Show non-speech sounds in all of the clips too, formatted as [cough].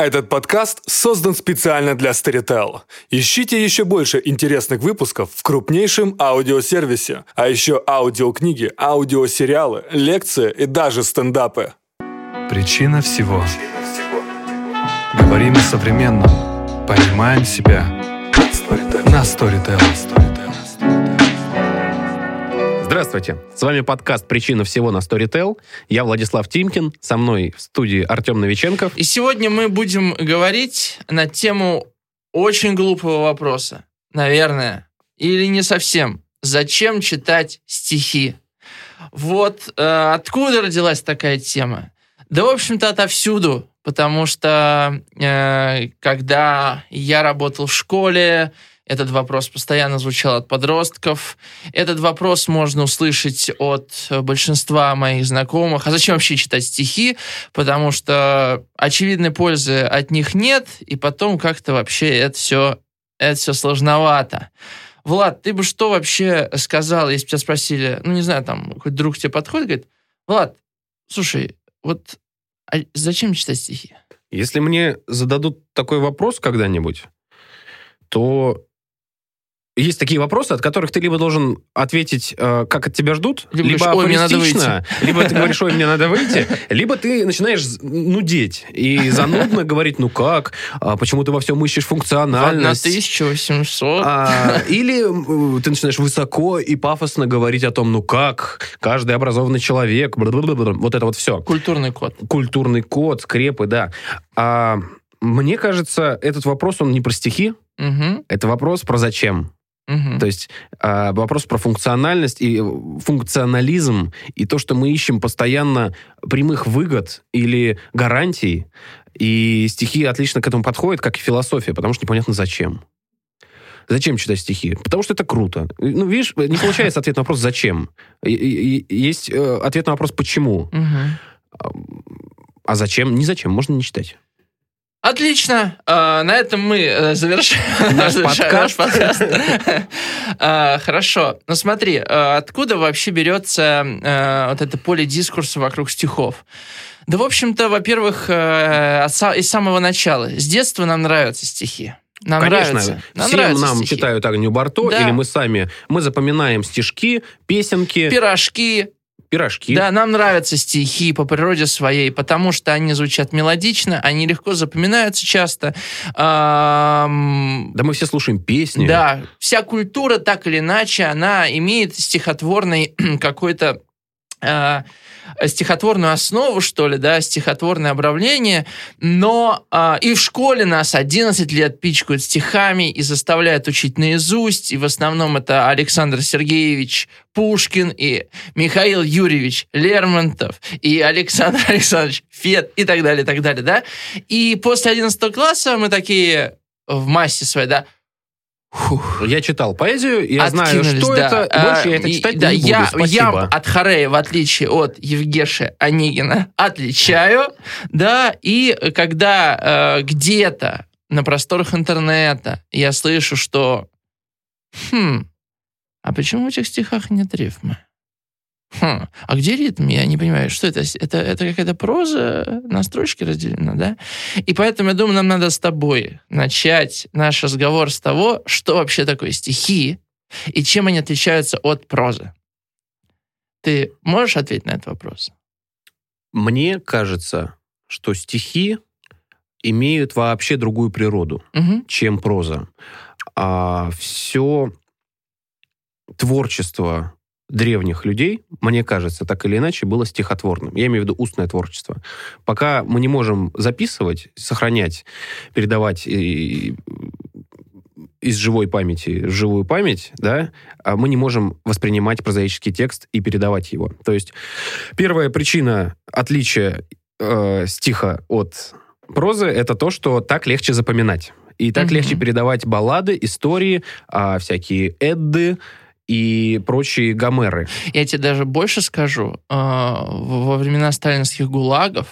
Этот подкаст создан специально для Storytel. Ищите еще больше интересных выпусков в крупнейшем аудиосервисе, а еще аудиокниги, аудиосериалы, лекции и даже стендапы. Причина всего. Говорим о современном. Понимаем себя. На Storytel. Здравствуйте, с вами подкаст «Причина всего» на Storytel. Я Владислав Тимкин, со мной в студии Артем Новиченков. И сегодня мы будем говорить на тему очень глупого вопроса, наверное, или не совсем. Зачем читать стихи? Вот э, откуда родилась такая тема? Да, в общем-то, отовсюду, потому что э, когда я работал в школе, этот вопрос постоянно звучал от подростков. Этот вопрос можно услышать от большинства моих знакомых. А зачем вообще читать стихи? Потому что очевидной пользы от них нет, и потом как-то вообще это все, это все сложновато. Влад, ты бы что вообще сказал, если бы тебя спросили, ну, не знаю, там, какой друг тебе подходит, говорит, Влад, слушай, вот а зачем читать стихи? Если мне зададут такой вопрос когда-нибудь, то есть такие вопросы, от которых ты либо должен ответить, э, как от тебя ждут, Либо либо «Ой, мне надо афористично, либо ты говоришь, [laughs] ой, мне надо выйти, либо ты начинаешь нудеть и [laughs] занудно говорить, ну как, а почему ты во всем ищешь функциональность. 1800. А, или ты начинаешь высоко и пафосно говорить о том, ну как, каждый образованный человек, вот это вот все. Культурный код. Культурный код, скрепы, да. А мне кажется, этот вопрос, он не про стихи, Угу, это вопрос про зачем. Угу. То есть а, вопрос про функциональность и функционализм, и то, что мы ищем постоянно прямых выгод или гарантий, и стихи отлично к этому подходят, как и философия, потому что непонятно зачем. Зачем читать стихи? Потому что это круто. Ну, видишь, не получается ответ на вопрос «зачем?». Есть э, ответ на вопрос «почему?». Угу. А зачем? Не зачем, можно не читать. Отлично. А, на этом мы э, завершаем [laughs] Наш подкаст. наш подкаст. [laughs] А, Хорошо. Ну смотри, а, откуда вообще берется вот это поле дискурса вокруг стихов? Да, в общем-то, во-первых, э, из самого начала. С детства нам нравятся стихи. Нам Конечно, нравится. Нам все нравятся нам стихи. читают Агню Барто, Да. или мы сами, мы запоминаем стишки, песенки, Пирожки, пирожки. Да, нам нравятся стихи по природе своей, потому что они звучат мелодично, они легко запоминаются часто. Да мы все слушаем песни. Да, вся культура так или иначе, она имеет стихотворный [clears throat] какой-то а, стихотворную основу, что ли, да, стихотворное обравление, но а, и в школе нас 11 лет пичкают стихами и заставляют учить наизусть, и в основном это Александр Сергеевич Пушкин и Михаил Юрьевич Лермонтов и Александр [laughs] Александрович Фет и так далее, и так далее, да. И после 11 класса мы такие в массе своей, да, фух, Я читал поэзию, я знаю, что да. это, и А, больше я это и- читать да, не буду. я, Спасибо. я от Харея, в отличие от Евгеши Онегина, отличаю, да, и когда э, где-то на просторах интернета я слышу, что хм, а почему в этих стихах нет рифмы? Хм, а где ритм? Я не понимаю, что это? Это, это какая-то проза на строчки разделена, да? И поэтому, я думаю, нам надо с тобой начать наш разговор с того, что вообще такое стихи и чем они отличаются от прозы. Ты можешь ответить на этот вопрос? Мне кажется, что стихи имеют вообще другую природу, Мгм. чем проза. А все творчество древних людей, мне кажется, так или иначе, было стихотворным. Я имею в виду устное творчество. Пока мы не можем записывать, сохранять, передавать и- из живой памяти в живую память, да, а мы не можем воспринимать прозаический текст и передавать его. То есть первая причина отличия э, стиха от прозы это то, что так легче запоминать. И так Мгм. легче передавать баллады, истории, а, всякие эдды и прочие гомеры. Я тебе даже больше скажу. А, Во времена сталинских гулагов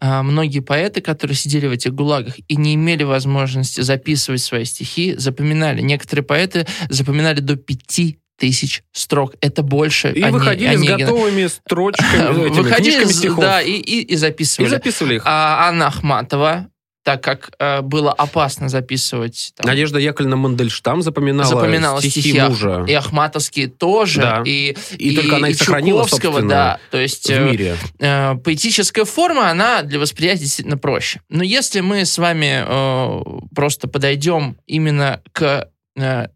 а, многие поэты, которые сидели в этих гулагах и не имели возможности записывать свои стихи, запоминали. Некоторые поэты запоминали до пяти тысяч строк. Это больше И Оне- выходили с Онегина. готовыми строчками, [laughs] этими Выходили книжками с- стихов. Да, и, и, и и записывали. записывали их. А Анна Ахматова так как э, было опасно записывать. там, Надежда Яковлевна Мандельштам запоминала, запоминала стихи, стихи мужа и Ахматовские тоже, Да. и, И только она их сохранила, Чуковского, да. То есть в э, мире. э, поэтическая форма, она для восприятия действительно проще. Но если мы с вами э, просто подойдем именно к э,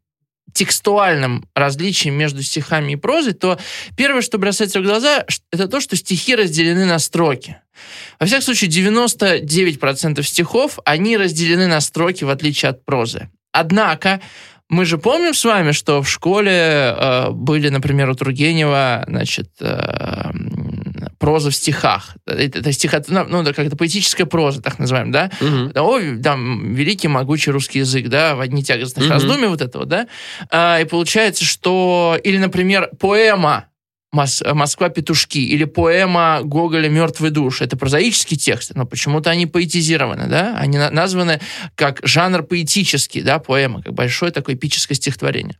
текстуальным различиям между стихами и прозой, то первое, что бросается в глаза, это то, что стихи разделены на строки. Во всяком случае, 99% стихов, они разделены на строки, в отличие от прозы. Однако, мы же помним с вами, что в школе э, были, например, у Тургенева, значит, э, проза в стихах. Это, это стихо, ну, да, как-то поэтическая проза, так называемая, да? Да, О, там, великий могучий русский язык, да, в одни тягостных Мгм. раздумий вот этого, да. А, и получается, что... Или, например, поэма «Москва петушки» или поэма Гоголя «Мертвый душ». Это прозаические тексты, но почему-то они поэтизированы, да? Они на- названы как жанр поэтический, да, поэма, как большое такое эпическое стихотворение.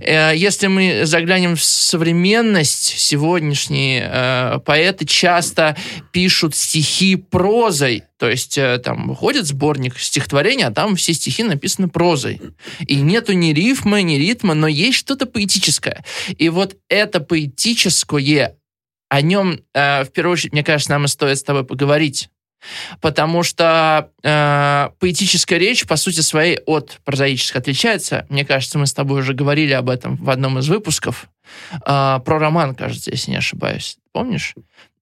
Э, Если мы заглянем в современность, сегодняшние э, поэты часто пишут стихи прозой, то есть э, там выходит сборник стихотворений, а там все стихи написаны прозой. И нету ни рифмы, ни ритма, но есть что-то поэтическое. И вот это поэтическое, о нем, э, в первую очередь, мне кажется, нам и стоит с тобой поговорить. Потому что э, поэтическая речь, по сути своей, от прозаической отличается. Мне кажется, мы с тобой уже говорили об этом в одном из выпусков. Э, про роман, кажется, если не ошибаюсь. Помнишь?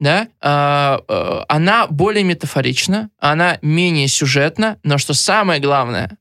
Да? Э, э, она более метафорична, она менее сюжетна, но что самое главное,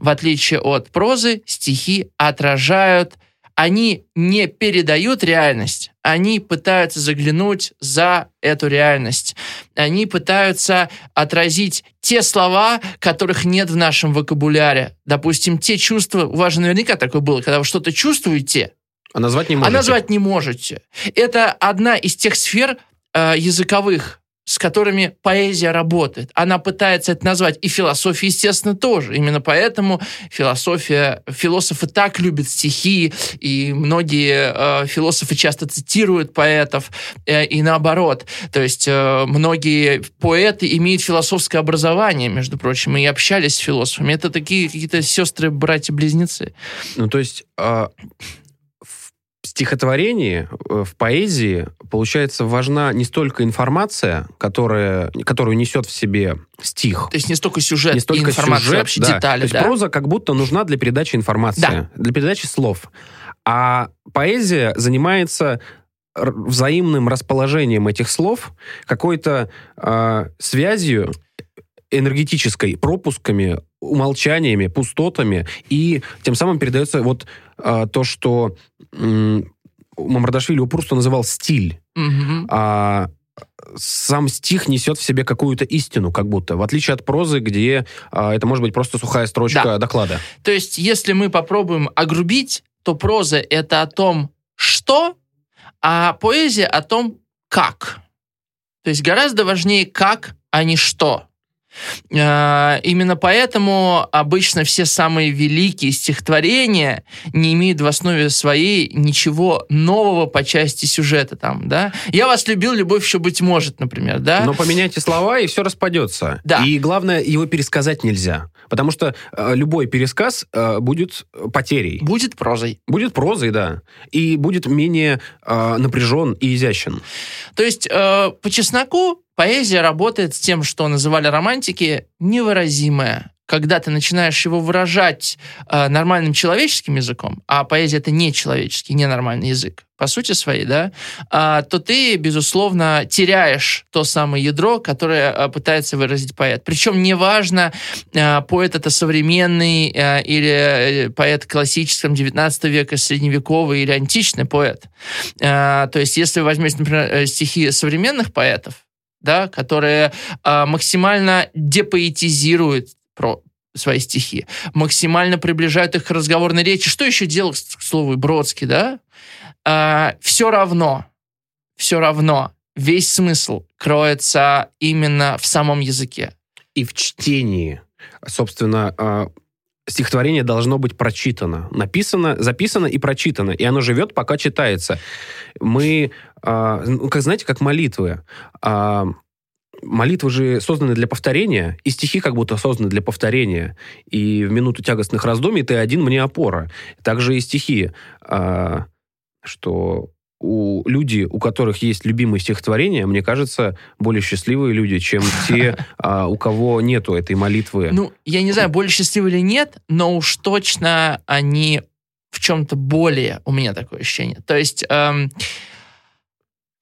в отличие от прозы, стихи отражают они не передают реальность, они пытаются заглянуть за эту реальность. Они пытаются отразить те слова, которых нет в нашем вокабуляре. Допустим, те чувства, у вас же наверняка такое было, когда вы что-то чувствуете, А назвать не а можете. назвать не можете. Это одна из тех сфер э, языковых, с которыми поэзия работает. Она пытается это назвать. И философия, естественно, тоже. Именно поэтому философия, философы так любят стихи, и многие э, философы часто цитируют поэтов, э, и наоборот. То есть э, многие поэты имеют философское образование, между прочим, и общались с философами. Это такие какие-то сестры-братья-близнецы. Ну, то есть в стихотворении, э, в поэзии, получается, важна не столько информация, которая, которую несет в себе стих, То есть не столько сюжет не столько информация, сюжет, вообще да. детали, То есть да? проза как будто нужна для передачи информации, Да. для передачи слов. А поэзия занимается взаимным расположением этих слов, какой-то а, связью энергетической, пропусками, умолчаниями, пустотами, и тем самым передается вот то, что Мамардашвили у Пруста называл стиль. Мгм. А сам стих несет в себе какую-то истину, как будто, в отличие от прозы, где а, это может быть просто сухая строчка Да. доклада. То есть, если мы попробуем огрубить, то проза — это о том, что, а поэзия о том, как. То есть гораздо важнее как, а не что. Э, Именно поэтому обычно все самые великие стихотворения не имеют в основе своей ничего нового по части сюжета. Там, да? «Я вас любил, любовь еще быть может», например. Да? Но поменяйте слова, и все распадется. Да. И главное, его пересказать нельзя. Потому что э, любой пересказ э, будет потерей. Будет прозой. Будет прозой, да. И будет менее э, напряжен и изящен. То есть, э, по чесноку, поэзия работает с тем, что называли романтики невыразимое. Когда ты начинаешь его выражать э, нормальным человеческим языком, а поэзия это не человеческий, ненормальный язык, по сути своей, да, а, то ты, безусловно, теряешь то самое ядро, которое э, пытается выразить поэт. Причем неважно, э, поэт это современный э, или э, поэт классическом 19 века, средневековый или античный поэт. Э, То есть, если вы возьмете, например, э, стихи современных поэтов, да, которые э, максимально депоэтизируют про свои стихи, максимально приближают их к разговорной речи. Что еще делал, к слову, Бродский, да? все равно, все равно весь смысл кроется именно в самом языке. И в чтении, собственно, э, стихотворение должно быть прочитано. Написано, записано и прочитано. И оно живет, пока читается. Мы, э, ну, как знаете, как молитвы. Э, молитвы же созданы для повторения, и стихи как будто созданы для повторения. И в минуту тягостных раздумий ты один мне опора. Также и стихи, а, что у люди, у которых есть любимые стихотворения, мне кажется, более счастливые люди, чем [laughs] те, а, у кого нету этой молитвы. Ну, я не знаю, более счастливы или нет, но уж точно они в чем-то более, у меня такое ощущение. То есть... эм,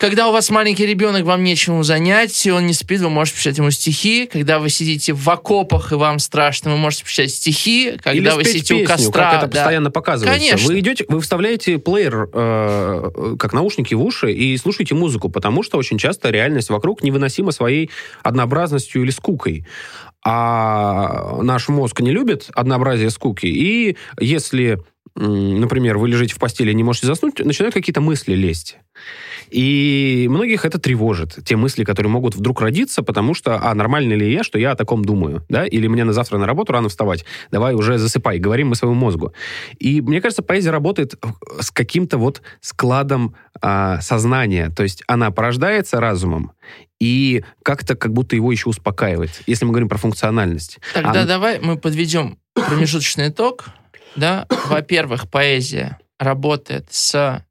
когда у вас маленький ребенок, вам нечему занять, и он не спит, вы можете писать ему стихи. Когда вы сидите в окопах, и вам страшно, вы можете писать стихи. Когда Или вы сидите у песню, костра. как это да. постоянно показывается. Конечно. Вы идете, вы вставляете плеер, э, как наушники в уши, и слушаете музыку, потому что очень часто реальность вокруг невыносима своей однообразностью или скукой. А наш мозг не любит однообразие скуки, и если, например, вы лежите в постели и не можете заснуть, начинают какие-то мысли лезть. И многих это тревожит, те мысли, которые могут вдруг родиться, потому что, а, нормально ли я, что я о таком думаю, да, или мне на завтра на работу рано вставать, давай уже засыпай, говорим мы своему мозгу. И мне кажется, поэзия работает с каким-то вот складом а, сознания, то есть она порождается разумом, и как-то как будто его еще успокаивает, если мы говорим про функциональность. Тогда А- давай мы подведем промежуточный итог. Да? Во-первых, поэзия работает с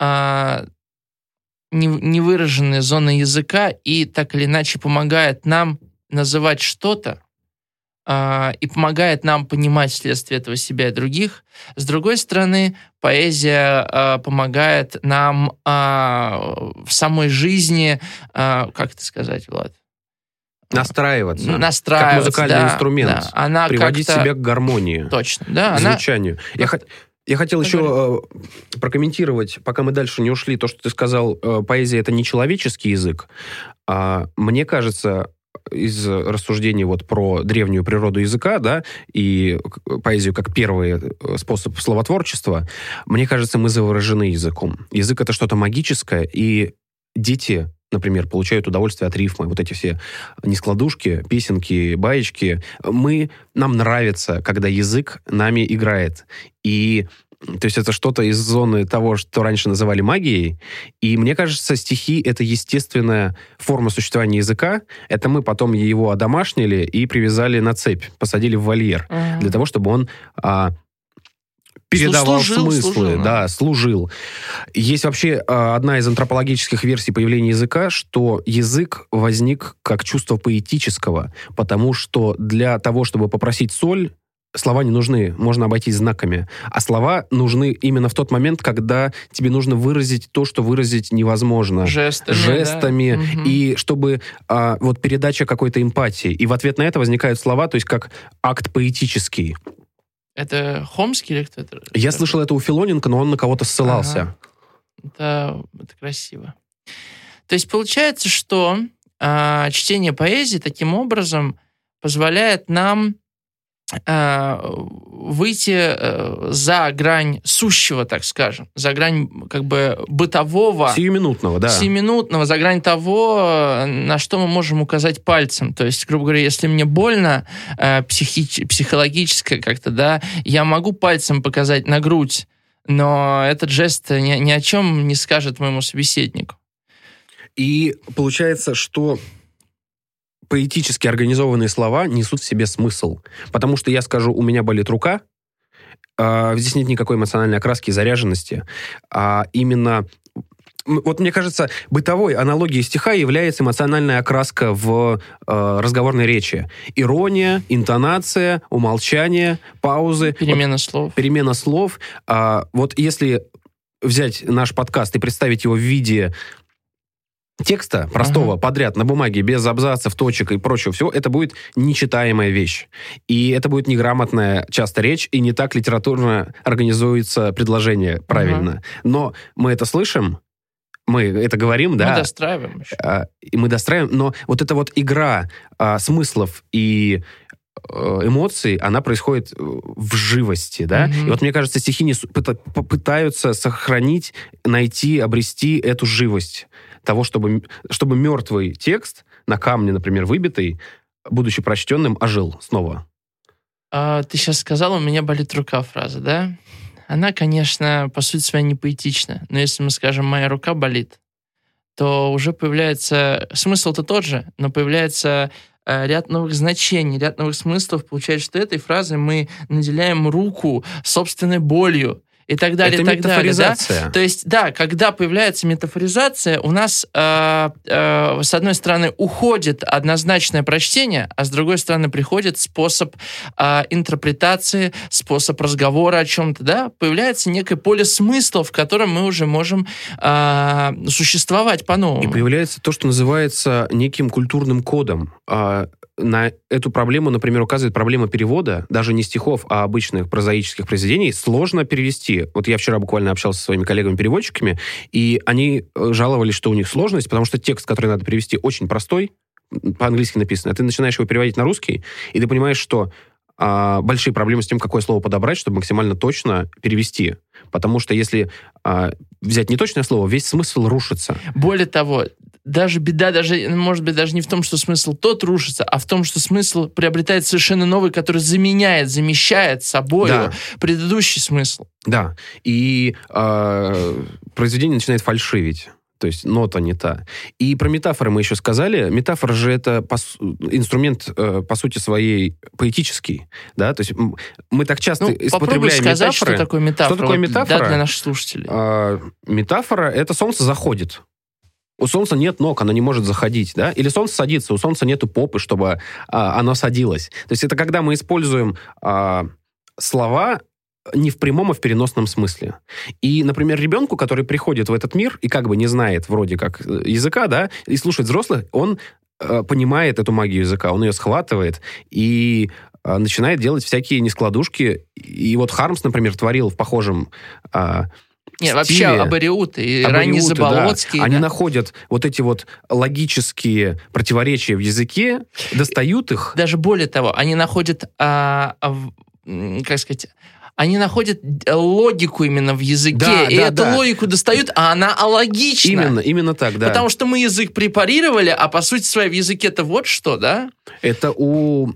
а, не- невыраженной зоной языка и так или иначе помогает нам называть что-то а, и помогает нам понимать вследствие этого себя и других. С другой стороны, поэзия а, помогает нам а, в самой жизни, а, как это сказать, Влад? Настраиваться. настраиваться. как музыкальный да, инструмент. да. Она приводить себя к гармонии. Точно, да. к Она... звучанию. Я, я хотел еще э, прокомментировать, пока мы дальше не ушли, то, что ты сказал, э, поэзия это не человеческий язык. А, мне кажется, из рассуждений вот про древнюю природу языка, да, и поэзию как первый э, способ словотворчества, мне кажется, мы заворожены языком. Язык это что-то магическое, и дети например, получают удовольствие от рифмы. Вот эти все нескладушки, песенки, баечки. Мы, нам нравится, когда язык нами играет. И то есть это что-то из зоны того, что раньше называли магией. И мне кажется, стихи — это естественная форма существования языка. Это мы потом его одомашнили и привязали на цепь, посадили в вольер. Мгм. Для того, чтобы он а, передавал Служил, смыслы, служил, да. да, служил. Есть вообще а, одна из антропологических версий появления языка, что язык возник как чувство поэтического, потому что для того, чтобы попросить соль, слова не нужны, можно обойтись знаками. А слова нужны именно в тот момент, когда тебе нужно выразить то, что выразить невозможно Жестами. жестами, да. И чтобы а, вот передача какой-то эмпатии. И в ответ на это возникают слова, то есть как акт поэтический. Это Хомский или кто это? Я слышал это у Филоненко, но он на кого-то ссылался. Ага. Это, это красиво. То есть получается, что а, чтение поэзии таким образом позволяет нам выйти э, за грань сущего, так скажем, за грань как бы бытового, Сиюминутного, да. сиюминутного, за грань того, на что мы можем указать пальцем. То есть, грубо говоря, если мне больно э, психи- психологически как-то, да, я могу пальцем показать на грудь, но этот жест ни, ни о чем не скажет моему собеседнику. И получается, что поэтически организованные слова несут в себе смысл. Потому что я скажу, у меня болит рука, а, здесь нет никакой эмоциональной окраски и заряженности, а именно вот мне кажется, бытовой аналогией стиха является эмоциональная окраска в э, разговорной речи. Ирония, интонация, умолчание, паузы. Перемена слов. перемена слов. А, вот если взять наш подкаст и представить его в виде текста простого, подряд, на бумаге, без абзацев, точек и прочего всего, это будет нечитаемая вещь. И это будет неграмотная часто речь, и не так литературно организуется предложение правильно. Но мы это слышим, мы это говорим, да, Мы достраиваем еще. а, и мы достраиваем, но вот эта вот игра а, смыслов и эмоций, она происходит э, в живости, да? Мгм. И вот мне кажется, стихи пыта- попытаются сохранить, найти, обрести эту живость того, чтобы, чтобы мертвый текст на камне, например, выбитый, будучи прочтенным, ожил снова. А, ты сейчас сказал, у меня болит рука фраза, да? Она, конечно, по сути своей не поэтична. Но если мы скажем, моя рука болит, то уже появляется... Смысл-то тот же, но появляется э, ряд новых значений, ряд новых смыслов. Получается, что этой фразой мы наделяем руку собственной болью и так далее, Это и так далее. Да? То есть, да, когда появляется метафоризация, у нас, э, э, с одной стороны, уходит однозначное прочтение, а с другой стороны, приходит способ э, интерпретации, способ разговора о чем-то, да, появляется некое поле смысла, в котором мы уже можем э, существовать по-новому. И появляется то, что называется неким культурным кодом. А, на эту проблему, например, указывает проблема перевода, даже не стихов, а обычных прозаических произведений, сложно перевести. Вот я вчера буквально общался со своими коллегами-переводчиками, и они э, жаловались, что у них сложность, потому что текст, который надо перевести, очень простой, по-английски написано, а ты начинаешь его переводить на русский, и ты понимаешь, что а, большие проблемы с тем, какое слово подобрать, чтобы максимально точно перевести. Потому что если а, взять неточное слово, весь смысл рушится. Более того, даже беда, даже, может быть, даже не в том, что смысл тот рушится, а в том, что смысл приобретает совершенно новый, который заменяет, замещает собой Да. предыдущий смысл. Да, и э, произведение начинает фальшивить. То есть нота не та. И про метафоры мы еще сказали. Метафора же это по инструмент э, по сути своей поэтический, да. То есть мы так часто Ну, попробуй употребляем сказать, метафоры. что такое метафора. Что такое метафора? Да, для наших слушателей. А, метафора это солнце заходит. У солнца нет ног, оно не может заходить, да? Или солнце садится, у солнца нету попы, чтобы а, оно садилось. То есть это когда мы используем а, слова не в прямом, а в переносном смысле. И, например, ребенку, который приходит в этот мир и как бы не знает вроде как э, языка, да, и слушает взрослых, он э, понимает эту магию языка, он ее схватывает и э, начинает делать всякие нескладушки. И вот Хармс, например, творил в похожем а, Не, стиле. вообще Абориуты и Абориуты, Заболоцкий. да. Они да. находят вот эти вот логические противоречия в языке, достают их. Даже более того, они находят, а, а, как сказать, они находят логику именно в языке, Да, и да, эту да. логику достают, а она алогична. Именно, именно так, да. Потому что мы язык препарировали, а по сути своей в языке это вот что, да? Это у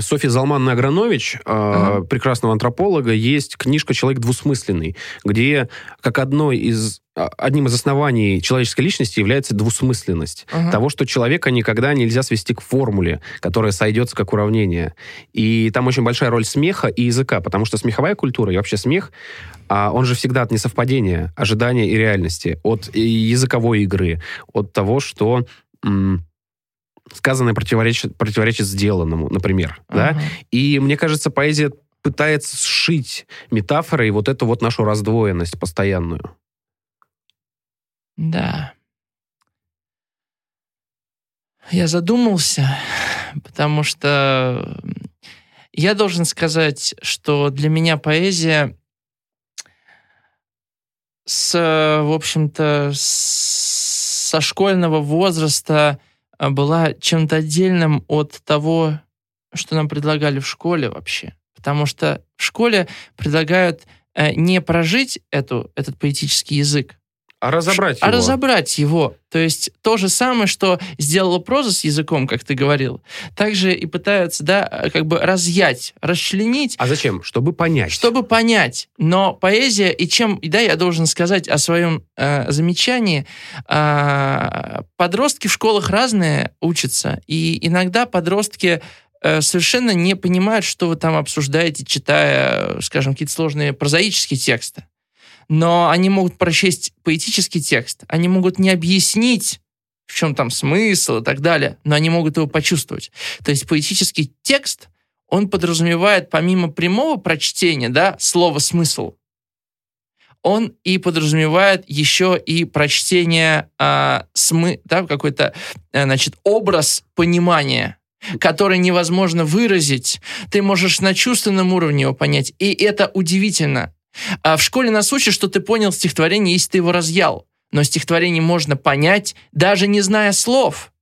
Софьи Залманны Агранович, э, Ага. прекрасного антрополога, есть книжка «Человек двусмысленный», где как одной из, а, одним из оснований человеческой личности является двусмысленность. Ага. Того, что человека никогда нельзя свести к формуле, которая сойдется как уравнение. И там очень большая роль смеха и языка, потому что смеховая культура и вообще смех, а он же всегда от несовпадения, ожидания и реальности, от языковой игры, от того, что сказанное противоречит, противоречит сделанному, например. Да? Ага. И мне кажется, поэзия пытается сшить метафорой вот эту вот нашу раздвоенность постоянную. Да. Я задумался, потому что я должен сказать, что для меня поэзия с, в общем-то, со школьного возраста э, была чем-то отдельным от того, что нам предлагали в школе вообще. Потому что в школе предлагают э, не прожить эту, этот поэтический язык, А разобрать а его. разобрать его. То есть то же самое, что сделала проза с языком, как ты говорил, также и пытаются, да, как бы разъять, расчленить, А зачем? Чтобы понять. чтобы понять. Но поэзия, и чем, и да, я должен сказать о своем э, замечании, а, подростки в школах разные учатся, и иногда подростки э, совершенно не понимают, что вы там обсуждаете, читая, э, скажем, какие-то сложные прозаические тексты. Но они могут прочесть поэтический текст, они могут не объяснить, в чем там смысл и так далее, но они могут его почувствовать. То есть поэтический текст, он подразумевает помимо прямого прочтения, да, слова смысл, он и подразумевает еще и прочтение а, смы, да, какой-то, э, значит, образ понимания, который невозможно выразить. Ты можешь на чувственном уровне его понять, и это удивительно. А в школе нас учат, что ты понял стихотворение, если ты его разъял. Но стихотворение можно понять, даже не зная слов.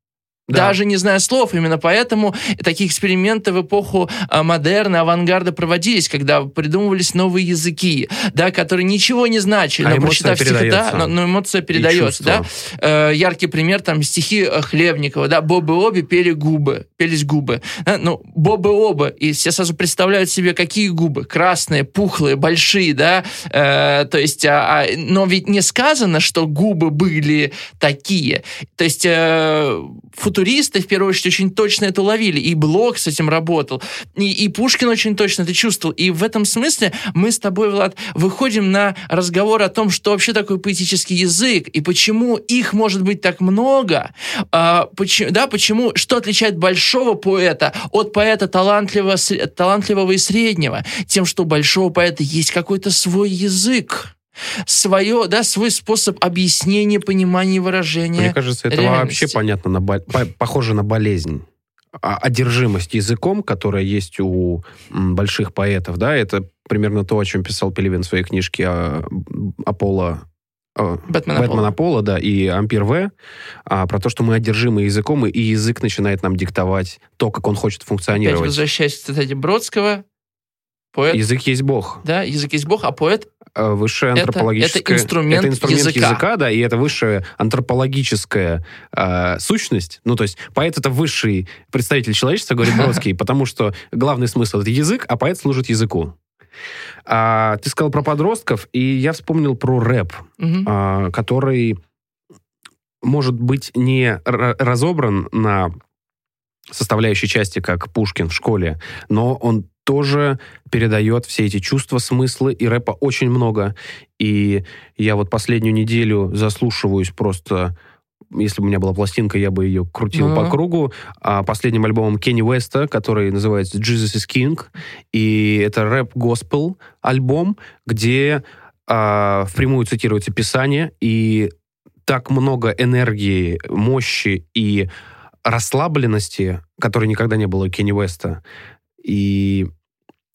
Да. даже не зная слов. Именно поэтому такие эксперименты в эпоху а, модерна, авангарда проводились, когда придумывались новые языки, да, которые ничего не значили, А но прочитав стих, да, но, но эмоция передается, да. Э, яркий пример, там, стихи э, Хлебникова, да, Бобы обе пели губы, пелись губы. Да, ну, Бобы оба, и все сразу представляют себе, какие губы, красные, пухлые, большие, да, э, то есть, а, а, но ведь не сказано, что губы были такие. То есть, э, футуристы, в первую очередь, очень точно это уловили, и Блок с этим работал, и, и Пушкин очень точно это чувствовал, и в этом смысле мы с тобой, Влад, выходим на разговор о том, что вообще такое поэтический язык, и почему их может быть так много, а, почему, да, почему, что отличает большого поэта от поэта талантливого, талантливого и среднего? Тем, что у большого поэта есть какой-то свой язык, свое, да, свой способ объяснения, понимания, выражения. Мне кажется, это реальности. вообще понятно, на бо- похоже на болезнь. А- Одержимость языком, которая есть у больших поэтов, да, это примерно то, о чем писал Пелевин в своей книжке о, Аполло э, Бэтмен Бэтмен Аполло. Да, и Ампир В, а, про то, что мы одержимы языком, и язык начинает нам диктовать то, как он хочет Опять функционировать. возвращаясь к цитате Бродского, поэт, Язык есть Бог. да, язык есть Бог, а поэт Э, Высшее Это- антропологическое... это инструмент это инструмент языка. языка. да, и это высшая антропологическая э, сущность. Ну, то есть поэт — это высший представитель человечества, говорит [laughs] Бродский, потому что главный смысл — это язык, а поэт служит языку. А, ты сказал про подростков, и я вспомнил про рэп, а, который может быть не разобран на составляющие части, как Пушкин в школе, но он тоже передает все эти чувства, смыслы, и рэпа очень много. И я вот последнюю неделю заслушиваюсь просто если бы у меня была пластинка, я бы ее крутил Ну. по кругу. А последним альбомом Кенни Уэста, который называется Jesus is King. И это рэп-госпел альбом, где а, впрямую цитируется Писание, и так много энергии, мощи и расслабленности, которой никогда не было у Кенни Уэста. И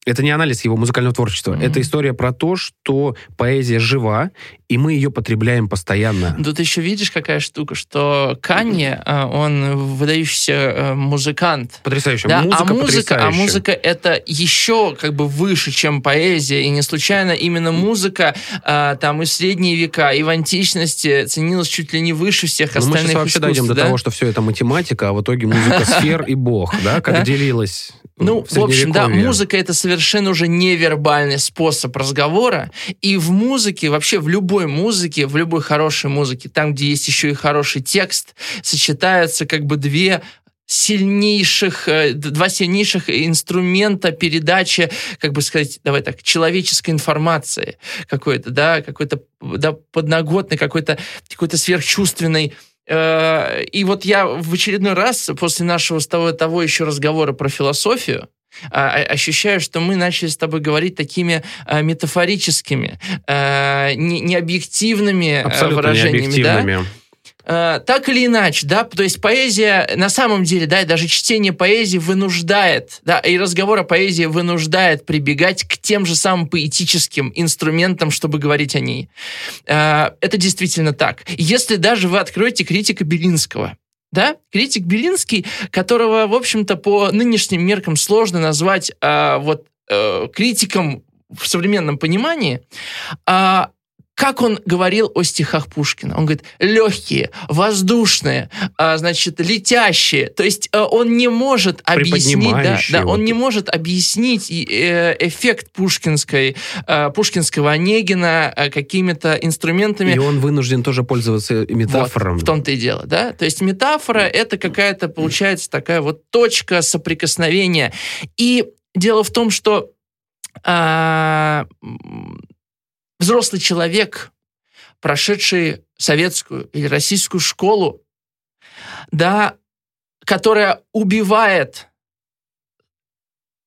это не анализ его музыкального творчества. Мгм. Это история про то, что поэзия жива, и мы ее потребляем постоянно. Тут еще видишь, какая штука, что Канье, э, он выдающийся э, музыкант. Потрясающе. Да, музыка а музыка, а музыка это еще как бы выше, чем поэзия, и не случайно именно музыка э, там и в средние века, и в античности ценилась чуть ли не выше всех Ну, мы остальных сейчас вообще дойдем до да? того, что все это математика, а в итоге музыка [laughs] сфер и бог, да, как делилась Ну, в в общем, да, музыка это совершенно уже невербальный способ разговора. И в музыке, вообще в любой музыке, в любой хорошей музыке, там, где есть еще и хороший текст, сочетаются как бы две сильнейших, э, два сильнейших инструмента передачи, как бы сказать, давай так, человеческой информации какой-то, да, какой-то да, подноготный, какой-то какой-то сверхчувственный Э, И вот я в очередной раз после нашего с тобой того еще разговора про философию ощущаю, что мы начали с тобой говорить такими а, метафорическими, а, не, не объективными а, Абсолютно выражениями, да? необъективными. Э, так или иначе, да, то есть поэзия на самом деле, да, и даже чтение поэзии вынуждает, да, и разговор о поэзии вынуждает прибегать к тем же самым поэтическим инструментам, чтобы говорить о ней. Это действительно так. Если даже вы откроете критика Белинского, да, критик Белинский, которого, в общем-то, по нынешним меркам сложно назвать э, вот э, критиком в современном понимании, а как он говорил о стихах Пушкина? Он говорит, легкие, воздушные, а, значит, летящие. То есть э, он не может объяснить, да, да, он не может объяснить э, эффект пушкинской, э, пушкинского Онегина какими-то инструментами. И он вынужден тоже пользоваться метафором. Вот, в том-то и дело, да. То есть метафора это какая-то получается такая вот точка соприкосновения. И дело в том, что а, взрослый человек, прошедший советскую или российскую школу, да, которая убивает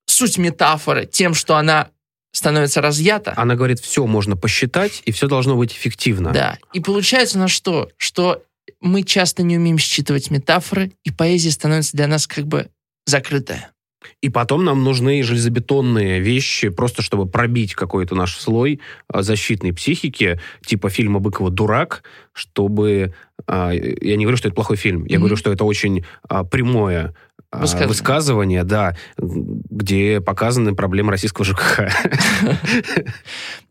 суть метафоры тем, что она становится разъята. Она говорит, все можно посчитать, и все должно быть эффективно. Да. И получается у нас что? Что мы часто не умеем считывать метафоры, и поэзия становится для нас как бы закрытая. И потом нам нужны железобетонные вещи, просто чтобы пробить какой-то наш слой а, защитной психики, типа фильма Быкова «Дурак», чтобы... а, Я не говорю, что это плохой фильм, я Мгм. говорю, что это очень а, прямое а, Высказывание. высказывание, да, где показаны проблемы российского ЖКХ. [laughs]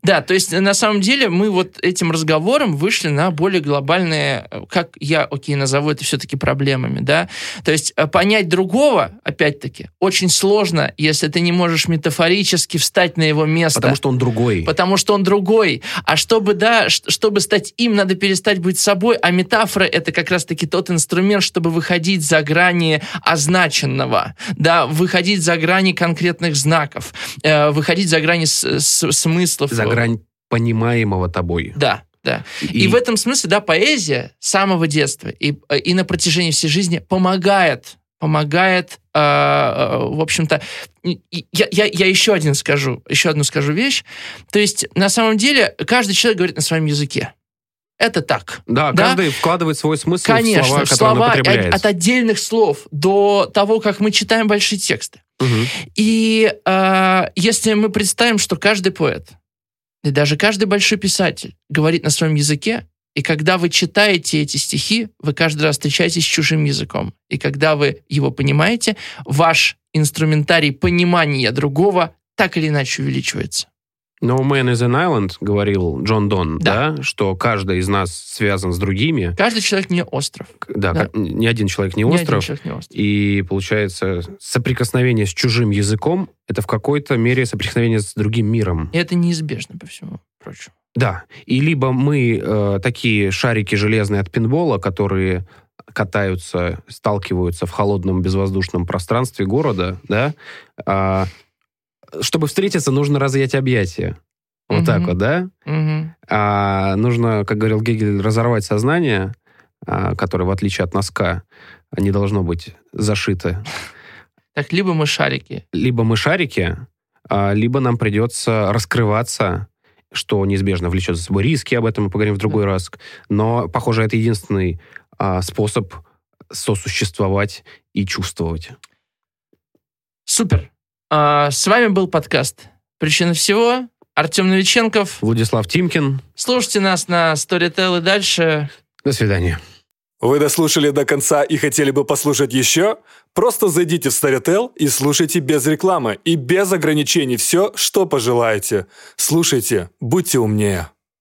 Да, то есть на самом деле мы вот этим разговором вышли на более глобальные, как я, окей, назову это все-таки проблемами, да. То есть э, понять другого, опять-таки, очень сложно, если ты не можешь метафорически встать на его место. Потому что он другой. Потому что он другой. А чтобы, да, чтобы стать им, надо перестать быть собой. А метафора — это как раз-таки тот инструмент, чтобы выходить за грани означенного, да, выходить за грани конкретных знаков, э, выходить за грани с- с- смыслов. За грань понимаемого тобой. Да, да. И, в этом смысле, да, поэзия с самого детства и, и на протяжении всей жизни помогает, помогает, э, э, в общем-то, и- и я, я, я еще один скажу, еще одну скажу вещь. То есть, на самом деле, каждый человек говорит на своем языке. Это так. Да, Да? каждый вкладывает свой смысл Конечно, в слова, которые он слова употребляет. от, от отдельных слов до того, как мы читаем большие тексты. Мгм. И э, если мы представим, что каждый поэт и даже каждый большой писатель говорит на своем языке, и когда вы читаете эти стихи, вы каждый раз встречаетесь с чужим языком. И когда вы его понимаете, ваш инструментарий понимания другого так или иначе увеличивается. No man is an island, говорил Джон Дон, Да. да. что каждый из нас связан с другими. Каждый человек не остров. Да, Да. ни один человек не Ни один остров. человек не остров. И получается, соприкосновение с чужим языком это в какой-то мере соприкосновение с другим миром. И это неизбежно, по всему прочему. Да. И либо мы э, такие шарики железные от пинбола, которые катаются, сталкиваются в холодном безвоздушном пространстве города, да, а, чтобы встретиться, нужно разъять объятия. Вот так Мгм. вот, да? Мгм. А, нужно, как говорил Гегель, разорвать сознание, а, которое, в отличие от носка, не должно быть зашито. Так, либо мы шарики, Либо мы шарики, а, либо нам придется раскрываться, что неизбежно влечет за собой риски, об этом мы поговорим в другой раз. Но, похоже, это единственный а, способ сосуществовать и чувствовать. Супер. А, с вами был подкаст «Причина всего». Артем Новиченков. Владислав Тимкин, Слушайте нас на Storytel и дальше. до свидания. Вы дослушали до конца и хотели бы послушать еще? Просто зайдите в Storytel и слушайте без рекламы и без ограничений все, что пожелаете. Слушайте, будьте умнее.